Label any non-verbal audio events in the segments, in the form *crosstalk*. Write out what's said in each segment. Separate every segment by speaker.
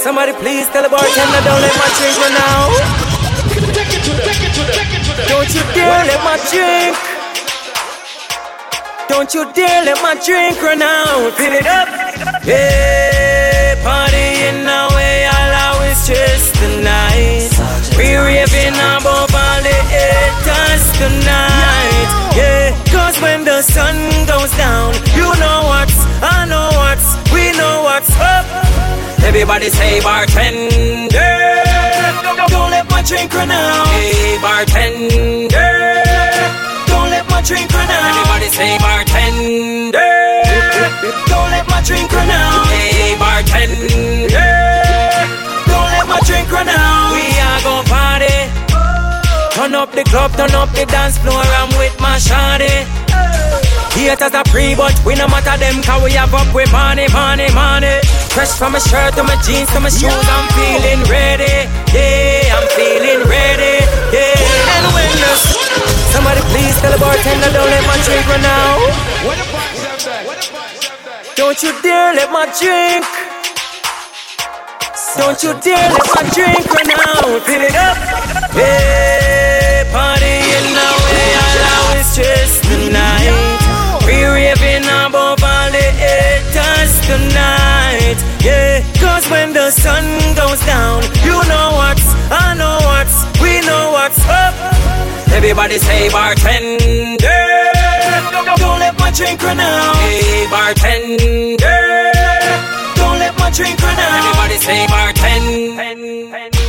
Speaker 1: Somebody please tell the bartender don't let my drink run out. Don't you dare let my drink. Don't you dare let my drink run out. Fill it up. Hey, party in the way I'll always just tonight. We raving above Everybody say bartender. Don't let my drink run out. Hey, bartender. Don't let my drink run out. Everybody say bartender. Don't let my drink run out. Hey, bartender. Don't let my drink run out. We are party. Turn up the club, turn up the dance floor. I'm with my shawty. Haters a pre, but we no matter them Cause we have up with money, money, money. Fresh from my shirt to my jeans to my shoes I'm feeling ready, yeah I'm feeling ready, yeah. And when the Somebody please tell the bartender Don't let my drink run out. Don't you dare let my drink. Don't you dare let my drink run out. Fill it up. Hey, always tonight we raving above all the haters tonight. Yeah, cause when the sun goes down, you know what's, I know what's, we know what's up. Everybody say bartender. Don't let my drink run out. Hey, bartender. Don't let my drink run out. Everybody say bartender.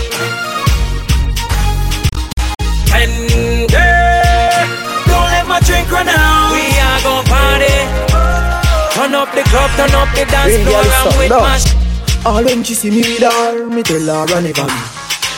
Speaker 1: Turn up the club, turn up the dance
Speaker 2: Bring
Speaker 1: floor.
Speaker 2: girl
Speaker 1: I'm with
Speaker 2: down.
Speaker 1: my sh-
Speaker 2: All when she see me with her, me tell her run it back.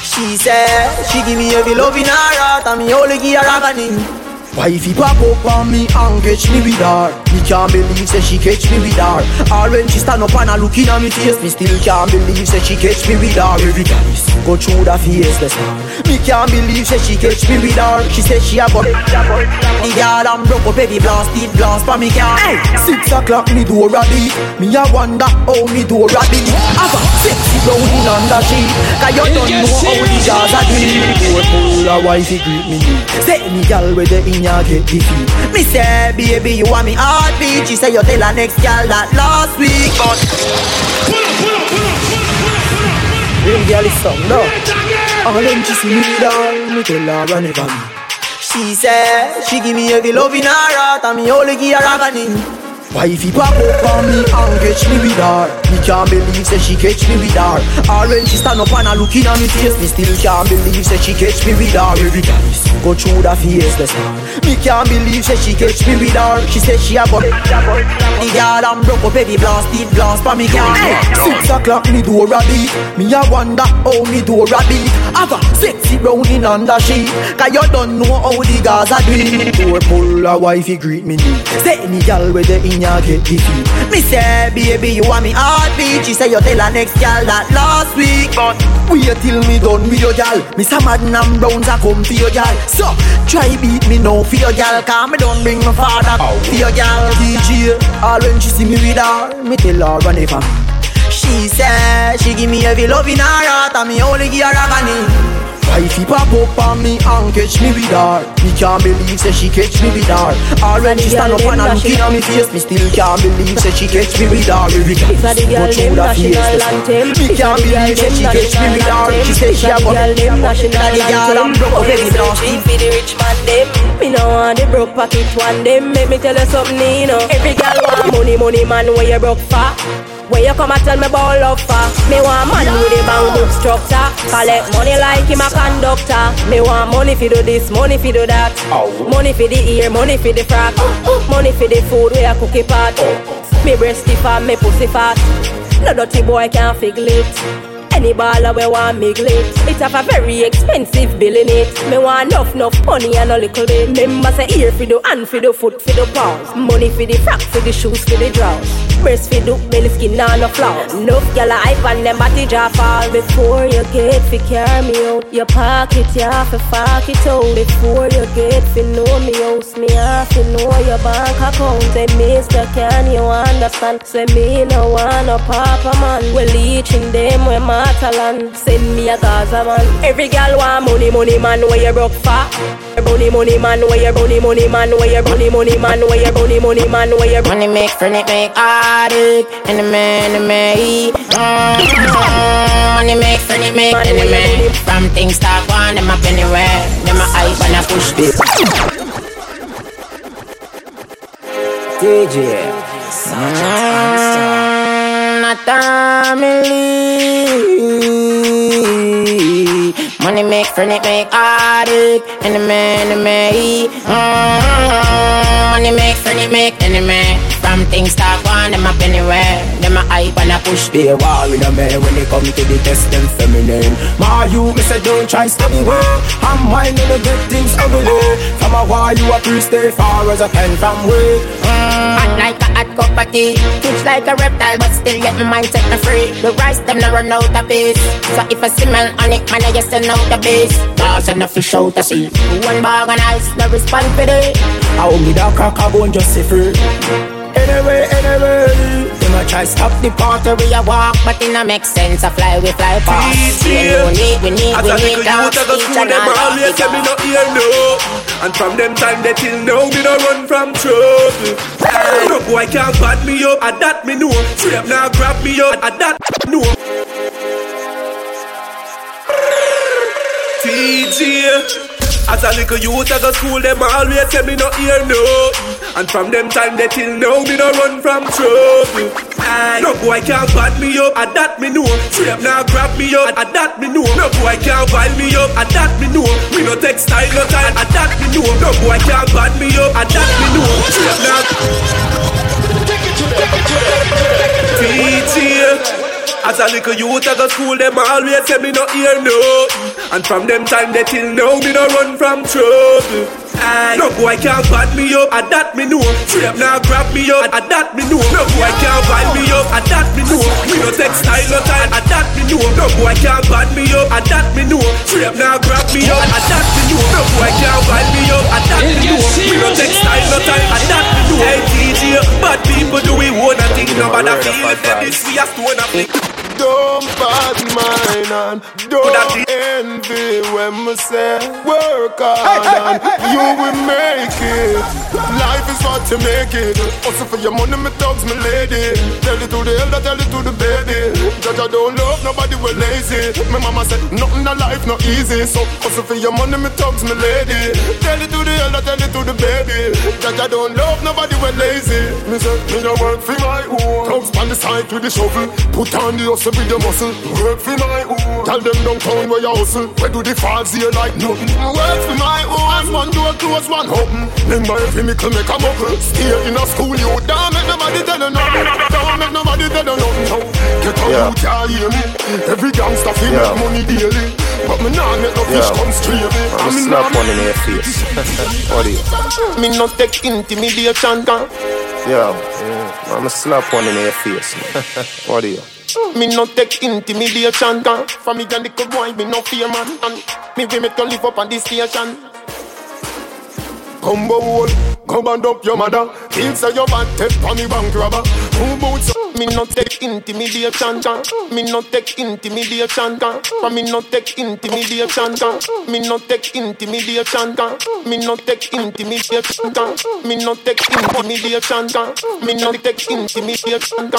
Speaker 2: She said she give me every love in her heart and me only give her agony. Wifey pop up on me and catch me with her. Me can't believe say she catch me with her. Or when she stand up and a looking at me face Me still can't believe say she catch me with her. Every guys go through the faceless her Me can't believe say she catch me with her. She say she a go The girl I'm broke up every blast it blast for me car hey, Six o'clock me door a beat. Me a wonder how me door a beat. Have a sexy brown in under sheet. Cause you don't know how the jazz a it Door full of wifey greet me Say any girl where the in ya get defeat Me say baby you want me heartbeat. She say you tell her next girl that last week. But Real girl is something no? All them just me down Me tell her run it back She say she give me every love in her heart And me only give her agony. Wifey pop up on me and catch me with her? Me can't believe that she catch me with her. Or when she stand up and a looking at me face. Me still can't believe that she catch me with her. Every guys go through the faceless her Me can't believe that she catch me with her. She say she a go The girl I'm broke up every blast it blast for me car Six o'clock me door a beat. Me a wonder how me door a beat. Have a sexy brown in under sheet. Cause you don't know how the Gaza do it Door full of wifey greet me Say any girl where the in ya get defeat Me say baby you want me heartbeat. She say you tell her next girl that last week. But wait till me done with your girl Me some mad and browns a come for your girl So try beat me now for your girl Cause me don't bring my father oh. for your girl DJ All when she see me with her Me tell her run for she said she give me every love in her heart and me only give her agony. Wifey pop up on me and catch me with her? Me can't believe say she catch me with her. Or when she stand up and a looking at me face. Me still can't believe say she catch me with her. Every time
Speaker 3: the
Speaker 2: go through the face Me can't believe say she catch me with her. She say she a
Speaker 3: a
Speaker 2: go
Speaker 3: the girl them national
Speaker 2: The girl I'm broke up every
Speaker 3: searching for the rich man them. Me no want the broke pocket one them. Make me tell you something you know. Every girl want money money man where you broke for where you come and tell me about love for Me want man with a bang book structure Collect money like him a conductor. Me want money fi do this, money fi do that. Money fi the ear, money fi the frock. Money fi the food where I cook it pot. Me breast stiff and me pussy fat. No dirty boy can't figure it any baller we want me glit It have a very expensive bill in it Me want enough, enough money and a little bit Remember say ear for the hand for the foot for the paws Money for the frock for the shoes for the drawers Breast for the belly skin on the floor. Enough gyal a hype and them body jaw fall. Before you get fi carry me out, your pocket you have to fuck it out. Before you get fi know me house, me have to know your bank account. Say, Mister, can you understand? Say me no want no papa man. We leeching them we Matalan. Send me a Gaza man. Every girl want money, money man. Where you broke for? Money, money man. Where you money, money man. Where you money, money man. Where you money, money man. Where you
Speaker 4: money make friend it make addict. And the man, the man, money make friend it make enemy. From things start going, them up anywhere. Them a hype and a push this.
Speaker 5: DJ.
Speaker 4: Mm, family. Money make friend, it make addict. Enemy, enemy. Mm, money make friend, it make enemy. From things start going, them up anywhere. Them a hype and a push.
Speaker 5: Be a war in a man when they come to the test them feminine. My you, me say don't try study way. I'm mine to get things ugly. From a war you a priest stay far as I can from way.
Speaker 4: Mm, hot like hot cup of tea. Twitch like a reptile, but still get my mind set me free. The rice them no run out of peace. So if I smell on it, man I just send out the base. Cause and a fish out to sea. One bag of ice, no respond for it.
Speaker 5: I only that crack I go and just say free. Anyway, anyway. Them a try stop the party
Speaker 4: we a walk, but it no make sense. I fly, we fly past. We need, we need, we need dogs. Each and
Speaker 6: all always say me no hear no. And from them time they till now me no run from trouble. No boy can't bad me up, and that me know. Straight now grab me up, and that know. TJ. As a little youth, I go school, them always say me no hear no. And from them time they till now, me no run from trouble. No boy can't bad me up, and that me know. Straight now grab me up, and that me know. No boy can't wild me up, and that me know. Me no take style no time, and that me know. No boy can't bad me up, and that me know. Straight now. PTA. As a little youth, I go school, them always say me no hear no. And from them time they till now, me no run from trouble. Aye. No boy can't bad me up, I that me know. Straight now grab me up, I that me know. No boy can't wind me up, I that me know. Me no take style no time, I that me know. No boy can't bad me up, I that me know. Straight now grab me up, I that me know. No boy can't wind me up, and that me know. Me no take style no time, and that me know. A thing, nobody feel it. This we a stone a flick.
Speaker 7: Don't bad mind and don't envy when we say work hard and you will make it. Life is what you make it. Also for your money, me thugs, me lady. Tell it to the elder, tell it to the baby. Judge, I don't love nobody, we lazy. My mama said nothing in life not easy. So also for your money, me thugs, me lady. Tell it to the elder, tell it to the baby. Judge, I don't love nobody, we lazy. Me say me no work for my own. Thugs on the side with the shovel. Put on the hustle with the muscle. Work for my own. Tell them don't downtown where you hustle. Where do the falls here like nothing? Work for my own. One door close, one open. Remember every mickle make a muckle. Stay in a school, you don't make nobody tell you nothing. Don't make nobody tell you nothing. No. Get out, yeah. You can't hear me. Every gangster feel yeah. make money daily. But me nah make no fish yeah. come straight me.
Speaker 8: I'm slap one in your face. *laughs* what are you?
Speaker 7: Me not take intimidation.
Speaker 8: Yeah, yeah. I'm a slap one in your face. what are you?
Speaker 7: Me no take intimidation can *laughs* For me and the good boy, me no fear man And me we make you live up on this station Combo wall, go band up your mother. Kids say your bad take for me bank robber. Who boots me no take intimidation Me no take intimidation For me no take intimidation Me no take intimidation Me no take intimidation Me no take intimidation Me no take intimidation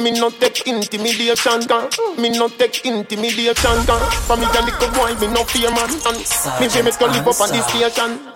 Speaker 7: Me no take intimidation Me no take intimidation For me and little boy me no fear man. Me me go live up on this station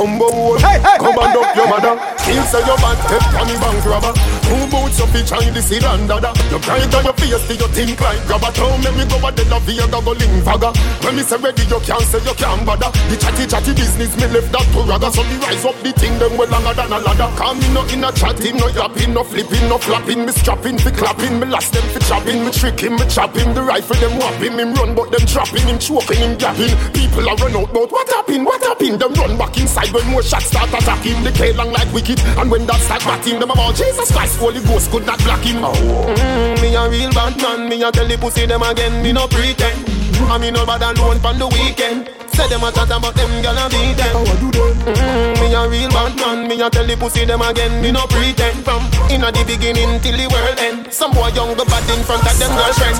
Speaker 7: Combo wall, hey, hey, come hey, and up hey, your mother. Kill say your bad, take on the bank robber. Two boots up each and the seed and dada. You bright on your face, do you think like grab a toe? Make me go a dead of your go link faga. When me say ready, you can't say you can't bother. The chatty chatty business, me left that to raga. So me rise up the thing, them well longer than a ladder. Come me no in a chatting, no yapping, no flipping, no flapping. Me strapping, fi clapping, me last them fi chopping. Me tricking, me chopping. The rifle them whopping, him run but them trapping, him choking, him gapping. People are run out, but what happened? What happened? Them run back inside when more shots start attacking. The K long like wicked, and when that start batting, them about Jesus Christ, Holy Ghost could not block him. Oh. Mm, me a real bad man, me a tell the pussy them again, me no pretend. I me no bad alone on the weekend. Say them a chat about them gyal a beat them. How I do them? Me a tell the pussy them again. Me no pretend from inna the beginning till the world end. Some boy young but bad in front of them girlfriend.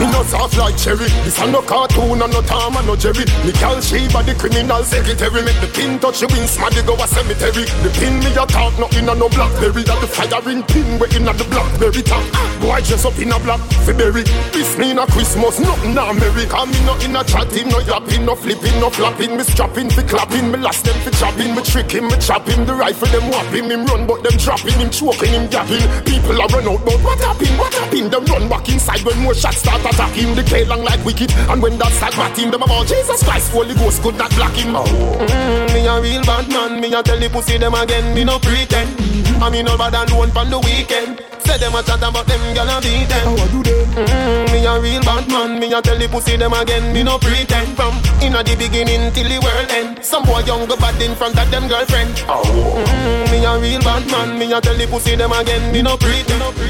Speaker 7: Me no soft like cherry. This a no cartoon and no Tom and no Jerry. Me call Sheba the criminal secretary. Make the pin touch the wing, smaddy go a cemetery. The pin me a talk no inna no blackberry. That the firing pin we inna the blackberry top. Boy dress up in a black February. This me a Christmas, nothing na merry. Me no inna chatting, no yapping, no flip flipping, no flapping, me strapping, fi clapping, me last them fi chopping, me tricking, me chopping, the rifle them whopping, him run but them dropping, him choking, him gapping. People are run out, but what happened? What happened? Them run back inside when more shots start attacking. The K long like wicked, and when that start batting, them about Jesus Christ, Holy Ghost could not block him. Oh. Mm, me a real bad man, me a tell the pussy them again, me no pretend. I mean no bad and one from the weekend. Say them a chat about them, gyal a beat them. How I do them? Mm, me a real bad man, me a tell the pussy them again, me no pretend. From inna the beginning till the world end. Some boy young go bad in front of them girlfriend. Oh. Mm, me a real bad man. Me a tell the pussy them again. Me no pretend. Me no pretend.